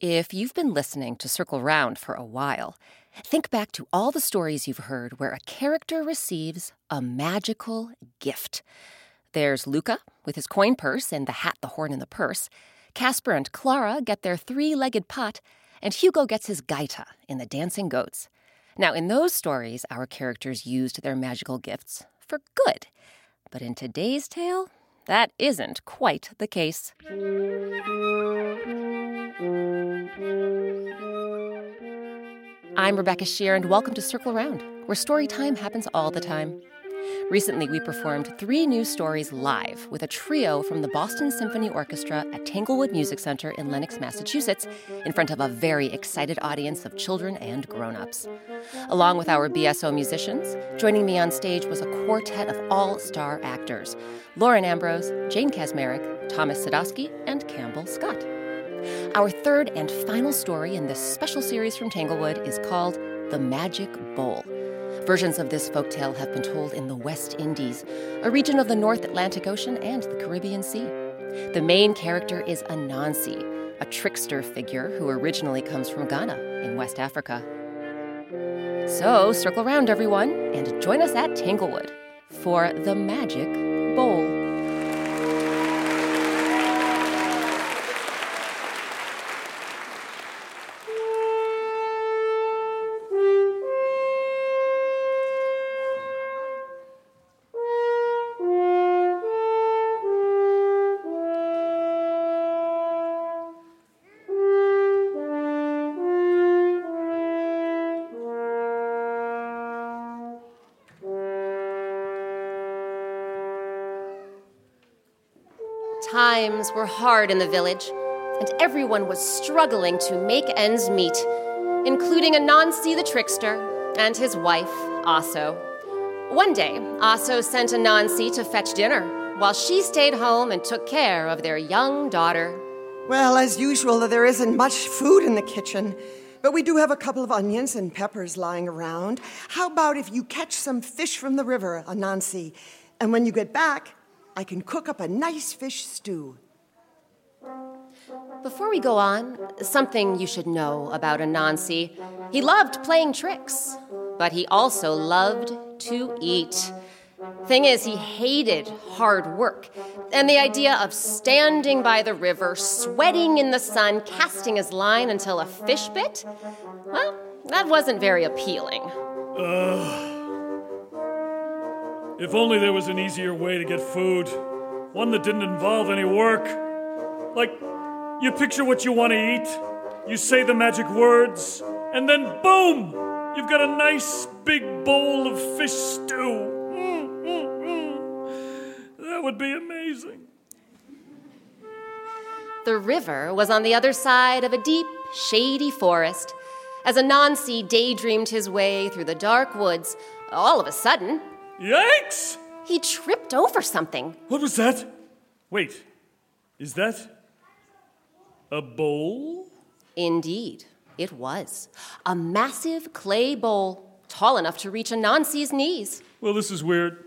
If you've been listening to Circle Round for a while, think back to all the stories you've heard where a character receives a magical gift. There's Luca with his coin purse and the hat, the horn, and the purse. Casper and Clara get their three legged pot, and Hugo gets his gaita in the dancing goats. Now, in those stories, our characters used their magical gifts for good. But in today's tale, that isn't quite the case. I'm Rebecca Sheir, and welcome to Circle Round, where story time happens all the time. Recently, we performed three new stories live with a trio from the Boston Symphony Orchestra at Tanglewood Music Center in Lenox, Massachusetts, in front of a very excited audience of children and grown ups. Along with our BSO musicians, joining me on stage was a quartet of all star actors Lauren Ambrose, Jane Kaczmarek, Thomas Sadoski, and Campbell Scott. Our third and final story in this special series from Tanglewood is called The Magic Bowl. Versions of this folktale have been told in the West Indies, a region of the North Atlantic Ocean and the Caribbean Sea. The main character is Anansi, a trickster figure who originally comes from Ghana in West Africa. So, circle around, everyone, and join us at Tanglewood for The Magic Bowl. Times were hard in the village, and everyone was struggling to make ends meet, including Anansi the trickster and his wife, Aso. One day, Aso sent Anansi to fetch dinner, while she stayed home and took care of their young daughter. Well, as usual, there isn't much food in the kitchen, but we do have a couple of onions and peppers lying around. How about if you catch some fish from the river, Anansi, and when you get back, I can cook up a nice fish stew. Before we go on, something you should know about Anansi. He loved playing tricks, but he also loved to eat. Thing is, he hated hard work, and the idea of standing by the river, sweating in the sun, casting his line until a fish bit, well, that wasn't very appealing. Ugh. If only there was an easier way to get food. One that didn't involve any work. Like, you picture what you want to eat, you say the magic words, and then boom! You've got a nice big bowl of fish stew. That would be amazing. The river was on the other side of a deep, shady forest. As Anansi daydreamed his way through the dark woods, all of a sudden, Yikes! he tripped over something. What was that? Wait, is that a bowl? Indeed, it was. A massive clay bowl, tall enough to reach Anansi's knees. Well, this is weird.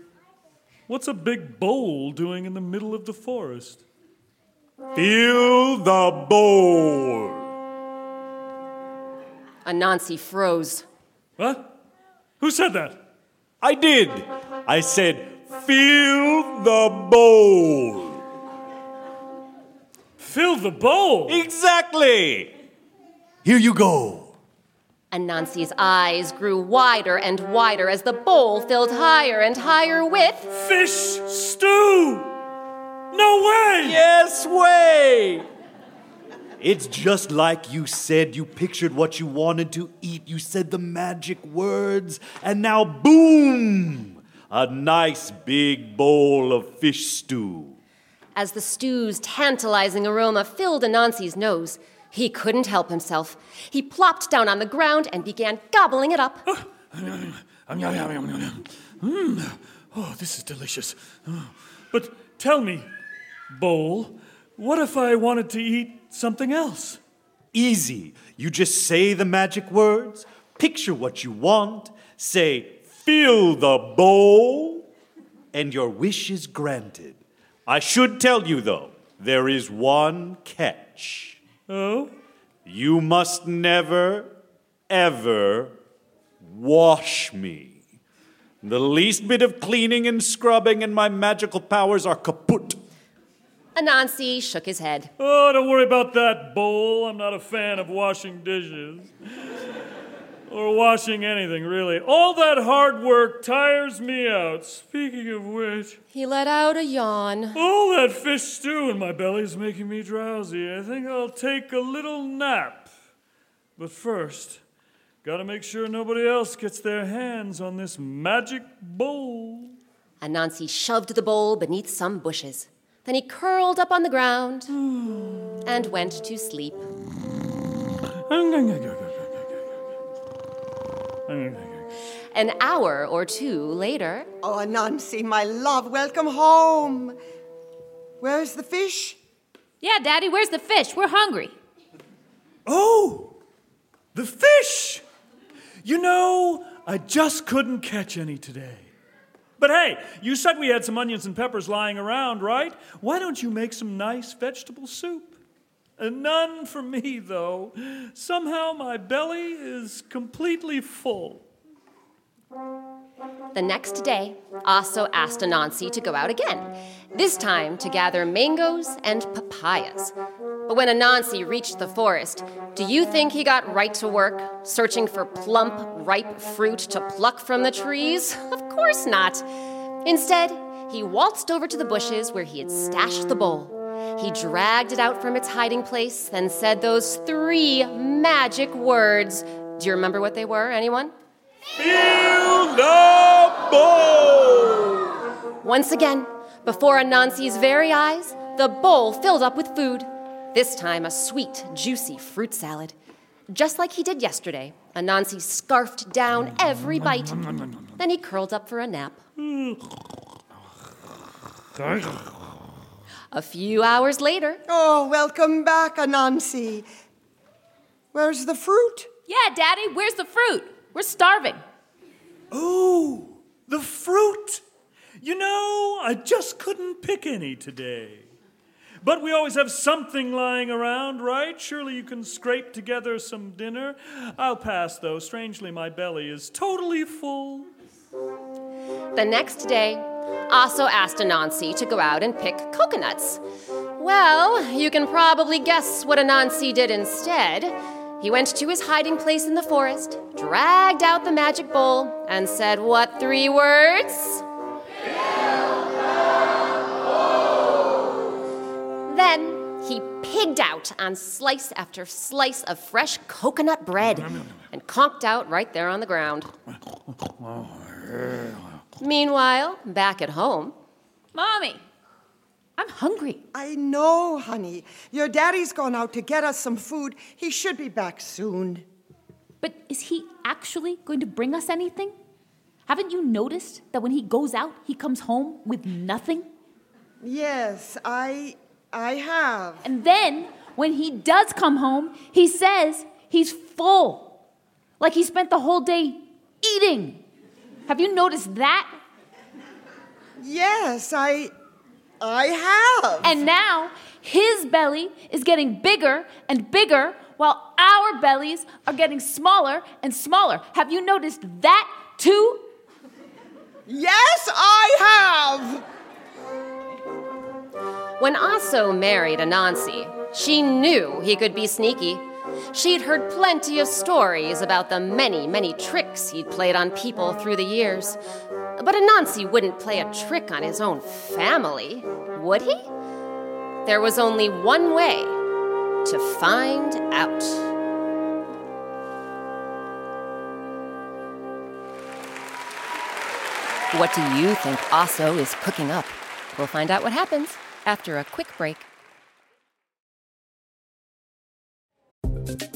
What's a big bowl doing in the middle of the forest? Fill the bowl. Anansi froze. What? Who said that? I did. I said, fill the bowl. Fill the bowl. Exactly. Here you go. Anansi's eyes grew wider and wider as the bowl filled higher and higher with. Fish stew. No way. Yes, way. It's just like you said. You pictured what you wanted to eat. You said the magic words, and now, boom! A nice big bowl of fish stew. As the stew's tantalizing aroma filled Anansi's nose, He couldn't help himself. He plopped down on the ground and began gobbling it up. Mm. Oh, this is delicious. Oh. But tell me, Bowl, what if I wanted to eat something else? Easy. You just say the magic words, picture what you want, say, fill the bowl, and your wish is granted. I should tell you, though, there is one catch. Oh? You must never, ever wash me. The least bit of cleaning and scrubbing, and my magical powers are kaput. Anansi shook his head. Oh, don't worry about that, Bowl. I'm not a fan of washing dishes. Or washing anything, really. All that hard work tires me out. Speaking of which, He let out a yawn. all that fish stew in my belly is making me drowsy. I think I'll take a little nap. But first, gotta make sure nobody else gets their hands on this magic bowl. Anansi shoved the bowl beneath some bushes. Then he curled up on the ground and went to sleep. Mm. An hour or two later, Oh, Anansi, my love, welcome home. Where's the fish? Yeah, Daddy, where's the fish? We're hungry. Oh, the fish! You know, I just couldn't catch any today. But hey, you said we had some onions and peppers lying around, right? Why don't you make some nice vegetable soup? Uh, none for me, though. Somehow my belly is completely full. the next day, Aso asked Anansi to go out again, this time to gather mangoes and papayas. But when Anansi reached the forest, do you think he got right to work, searching for plump, ripe fruit to pluck from the trees? Of course not. Instead, he waltzed over to the bushes where he had stashed the bowl. He dragged it out from its hiding place, then said those three magic words. Do you remember what they were, anyone? Fill the bowl! Once again, before Anansi's very eyes, the bowl filled up with food. This time, a sweet, juicy fruit salad. Just like he did yesterday, Anansi scarfed down every bite. Then he curled up for a nap. A few hours later, Oh, welcome back, Anansi. Where's the fruit? Yeah, Daddy, where's the fruit? We're starving. Oh, the fruit! You know, I just couldn't pick any today. But we always have something lying around, right? Surely you can scrape together some dinner. I'll pass, though. Strangely, my belly is totally full. the next day, Aso asked Anansi to go out and pick coconuts. Well, you can probably guess what Anansi did instead. He went to his hiding place in the forest, dragged out the magic bowl, and said what three words? Then he pigged out on slice after slice of fresh coconut bread and conked out right there on the ground. Oh, Meanwhile, back at home, Mommy, I'm hungry. I know, honey. Your daddy's gone out to get us some food. He should be back soon. But is he actually going to bring us anything? Haven't you noticed that when he goes out, he comes home with nothing? Yes, I I have. And then, when he does come home, he says he's full. Like he spent the whole day eating. Have you noticed that? Yes, I I have. And now his belly is getting bigger and bigger while our bellies are getting smaller and smaller. Have you noticed that too? yes, I have. when Aso married Anansi, she knew he could be sneaky. She'd heard plenty of stories about the many, many tricks he'd played on people through the years. But Anansi wouldn't play a trick on his own family, would he? There was only one way to find out. What do you think Aso is cooking up? We'll find out what happens after a quick break.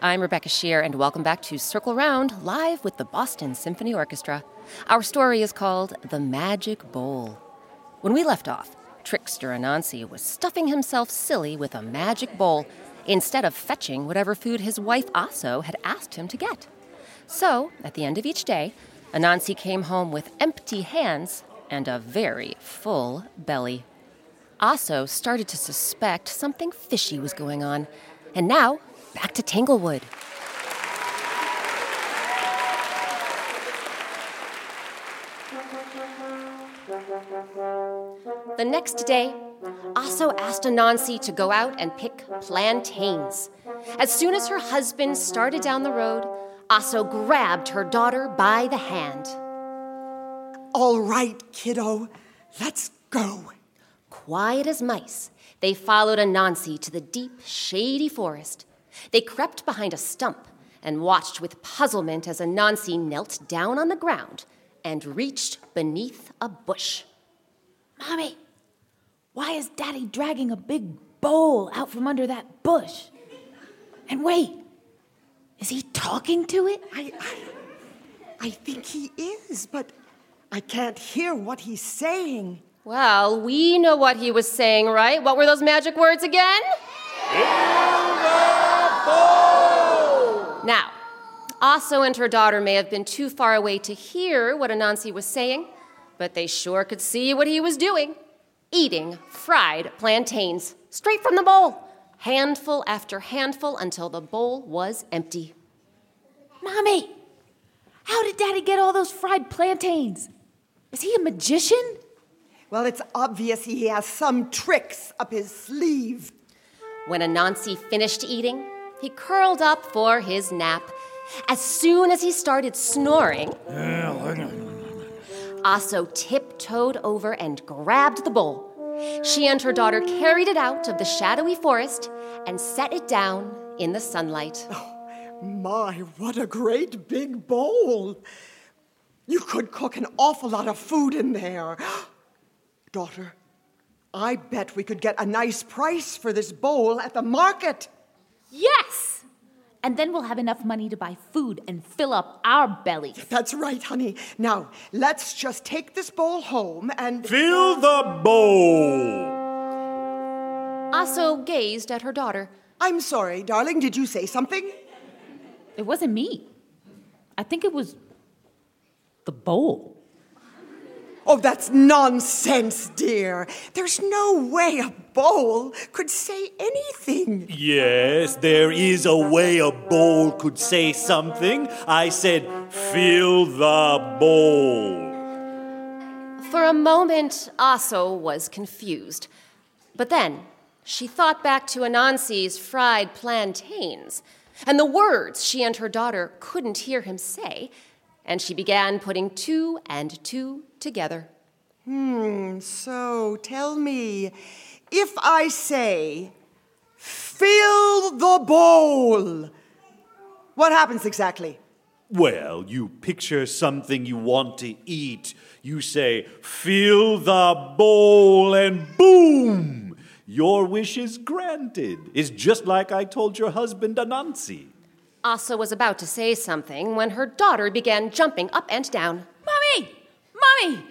I'm Rebecca Sheir, and welcome back to Circle Round, live with the Boston Symphony Orchestra. Our story is called The Magic Bowl. When we left off, trickster Anansi was stuffing himself silly with a magic bowl instead of fetching whatever food his wife Aso had asked him to get. So, at the end of each day, Anansi came home with empty hands and a very full belly. Aso started to suspect something fishy was going on, and now back to Tanglewood. The next day, Aso asked Anansi to go out and pick plantains. As soon as her husband started down the road, Aso grabbed her daughter by the hand. All right, kiddo, let's go. Quiet as mice, they followed Anansi to the deep, shady forest. They crept behind a stump and watched with puzzlement as Anansi knelt down on the ground and reached beneath a bush. Mommy, why is Daddy dragging a big bowl out from under that bush? And wait, is he talking to it? I, I, I think he is, but I can't hear what he's saying. Well, we know what he was saying, right? What were those magic words again? Now, Aso and her daughter may have been too far away to hear what Anansi was saying, but they sure could see what he was doing eating fried plantains straight from the bowl, handful after handful until the bowl was empty. Mommy, how did Daddy get all those fried plantains? Is he a magician? Well, it's obvious he has some tricks up his sleeve. When Anansi finished eating, he curled up for his nap. As soon as he started snoring, Aso tiptoed over and grabbed the bowl. She and her daughter carried it out of the shadowy forest and set it down in the sunlight. Oh, my, what a great big bowl! You could cook an awful lot of food in there. Daughter, I bet we could get a nice price for this bowl at the market. Yes! And then we'll have enough money to buy food and fill up our bellies. That's right, honey. Now, let's just take this bowl home and. Fill the bowl. Aso gazed at her daughter. I'm sorry, darling, did you say something? It wasn't me. I think it was the bowl. Oh, that's nonsense, dear. There's no way a bowl could say anything. Yes, there is a way a bowl could say something. I said, fill the bowl. For a moment, Aso was confused. But then she thought back to Anansi's fried plantains and the words she and her daughter couldn't hear him say, and she began putting two and two together. Hmm, so tell me, if I say, fill the bowl, what happens exactly? Well, you picture something you want to eat. You say, fill the bowl, and boom! Your wish is granted. It's just like I told your husband, Anansi. Aso was about to say something when her daughter began jumping up and down. Mommy! Mommy!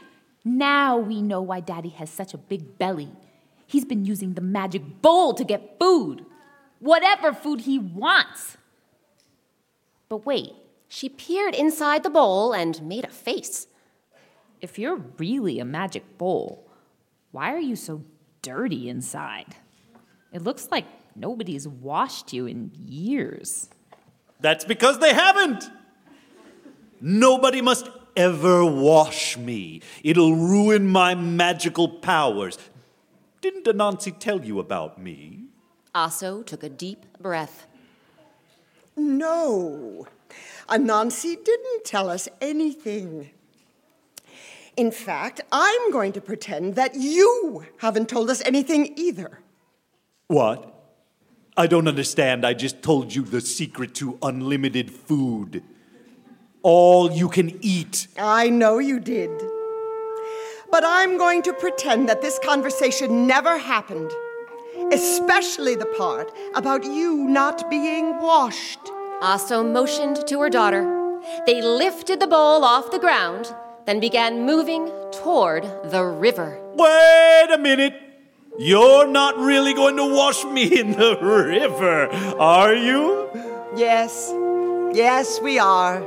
Now we know why Daddy has such a big belly. He's been using the magic bowl to get food. Whatever food he wants. But wait, She peered inside the bowl and made a face. if you're really a magic bowl, why are you so dirty inside? It looks like nobody's washed you in years. That's because they haven't. Nobody must ever wash me. It'll ruin my magical powers. Didn't Anansi tell you about me? Aso took a deep breath. No, Anansi didn't tell us anything. In fact, I'm going to pretend that you haven't told us anything either. What? I don't understand. I just told you the secret to unlimited food. All you can eat. I know you did. But I'm going to pretend that this conversation never happened, especially the part about you not being washed. Aso motioned to her daughter. They lifted the bowl off the ground, then began moving toward the river. Wait a minute. You're not really going to wash me in the river, are you? Yes, yes, we are.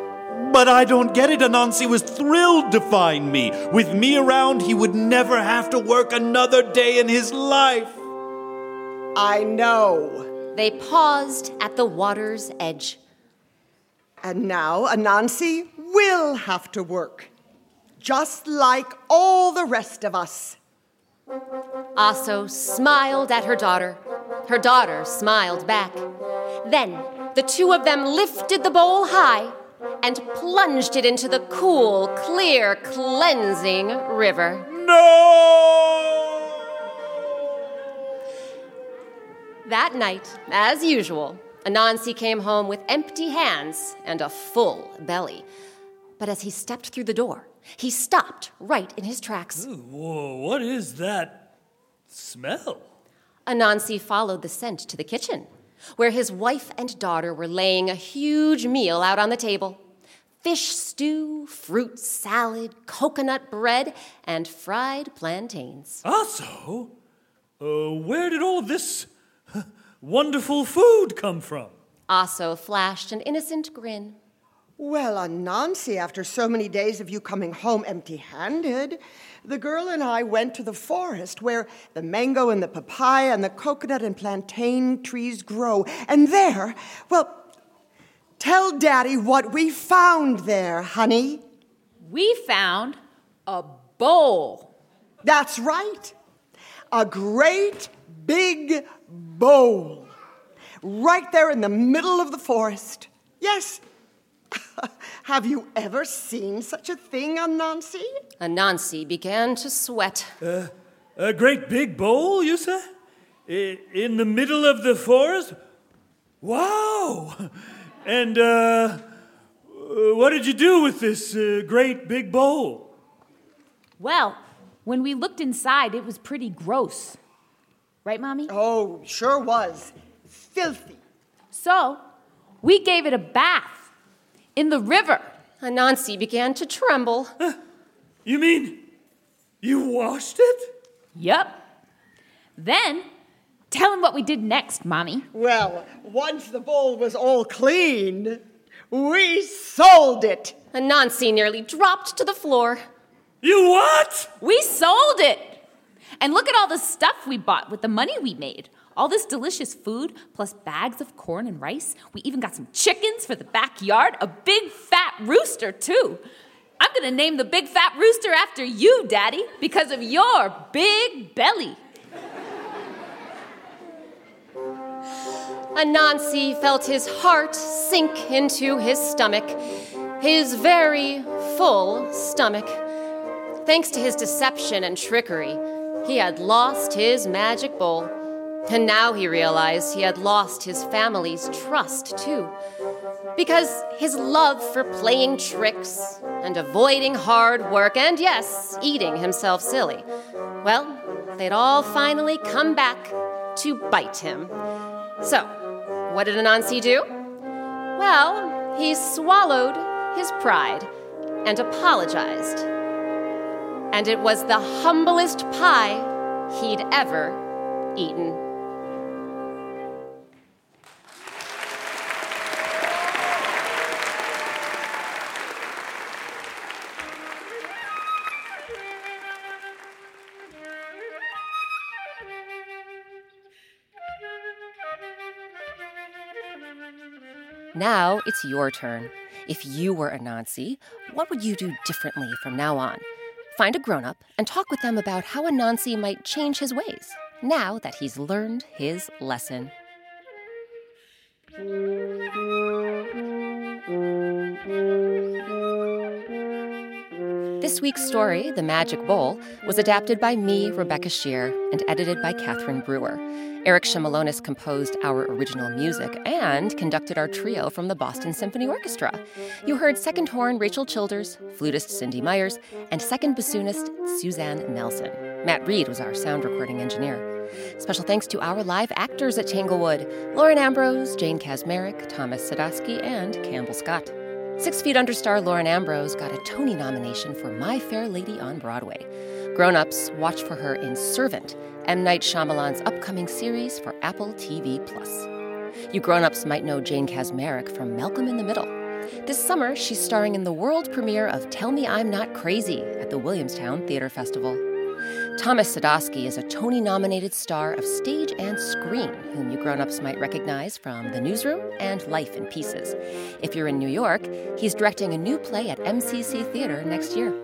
But I don't get it. Anansi was thrilled to find me. With me around, he would never have to work another day in his life. I know. They paused at the water's edge. And now Anansi will have to work, just like all the rest of us. Aso smiled at her daughter. Her daughter smiled back. Then the two of them lifted the bowl high and plunged it into the cool, clear, cleansing river. No! That night, as usual, Anansi came home with empty hands and a full belly. But as he stepped through the door, he stopped right in his tracks. Whoa, what is that smell? Anansi followed the scent to the kitchen, where his wife and daughter were laying a huge meal out on the table fish stew, fruit salad, coconut bread, and fried plantains. Aso, uh, where did all this wonderful food come from? Aso flashed an innocent grin. Well, Anansi, after so many days of you coming home empty handed, the girl and I went to the forest where the mango and the papaya and the coconut and plantain trees grow. And there, well, tell Daddy what we found there, honey. We found a bowl. That's right. A great big bowl. Right there in the middle of the forest. Yes. Have you ever seen such a thing, Anansi? Anansi began to sweat. A great big bowl, you say? I- In the middle of the forest? Wow! And, uh, uh, what did you do with this uh, great big bowl? Well, when we looked inside, it was pretty gross. Right, Mommy? Oh, sure was. Filthy. So, we gave it a bath in the river. Anansi began to tremble. You mean you washed it? Yep. Then, tell him what we did next, Mommy. Well, once the bowl was all clean, we sold it. Anansi nearly dropped to the floor. You what? We sold it! And look at all the stuff we bought with the money we made. All this delicious food, plus bags of corn and rice. We even got some chickens for the backyard, a big fat rooster, too. I'm gonna name the big fat rooster after you, Daddy, because of your big belly. Anansi felt his heart sink into his stomach, his very full stomach. Thanks to his deception and trickery, he had lost his magic bowl. And now he realized he had lost his family's trust, too. Because his love for playing tricks and avoiding hard work and, yes, eating himself silly, well, they'd all finally come back to bite him. So, what did Anansi do? Well, he swallowed his pride and apologized. And it was the humblest pie he'd ever eaten. Now it's your turn. If you were Anansi, what would you do differently from now on? Find a grown up and talk with them about how Anansi might change his ways now that he's learned his lesson. This week's story, The Magic Bowl, was adapted by me, Rebecca Sheir, and edited by Catherine Brewer. Eric Shimelonis composed our original music and conducted our trio from the Boston Symphony Orchestra. You heard second horn Rachel Childers, flutist Cindy Meyers, and second bassoonist Suzanne Nelsen. Matt Reed was our sound recording engineer. Special thanks to our live actors at Tanglewood Lauren Ambrose, Jane Kaczmarek, Thomas Sadoski, and Campbell Scott. Six Feet Under star Lauren Ambrose got a Tony nomination for My Fair Lady on Broadway. Grown ups watch for her in Servant, M. Night Shyamalan's upcoming series for Apple TV Plus. You grown ups might know Jane Kaczmarek from Malcolm in the Middle. This summer, she's starring in the world premiere of Tell Me I'm Not Crazy at the Williamstown Theater Festival. Thomas Sadoski is a Tony nominated star of stage and screen, whom you grown ups might recognize from The Newsroom and Life in Pieces. If you're in New York, he's directing a new play at MCC Theater next year.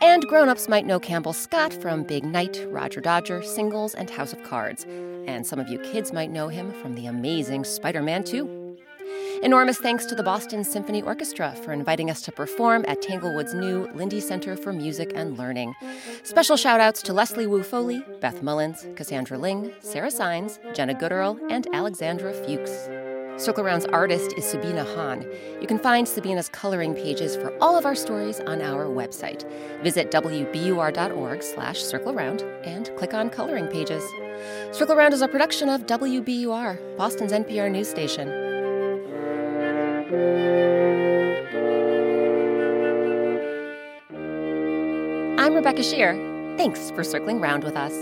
And grown ups might know Campbell Scott from Big Night, Roger Dodger, Singles, and House of Cards. And some of you kids might know him from the amazing Spider Man 2. Enormous thanks to the Boston Symphony Orchestra for inviting us to perform at Tanglewood's new Linde Center for Music and Learning. Special shout outs to Leslie Wu Foley, Beth Mullins, Cassandra Ling, Sarah Sines, Jenna Gooderl, and Alexandra Fuchs. Circle Round's artist is Sabina Hahn. You can find Sabina's coloring pages for all of our stories on our website. Visit wbur.org slash circle round and click on coloring pages. Circle Round is a production of WBUR, Boston's NPR news station. I'm Rebecca Sheir. Thanks for circling round with us.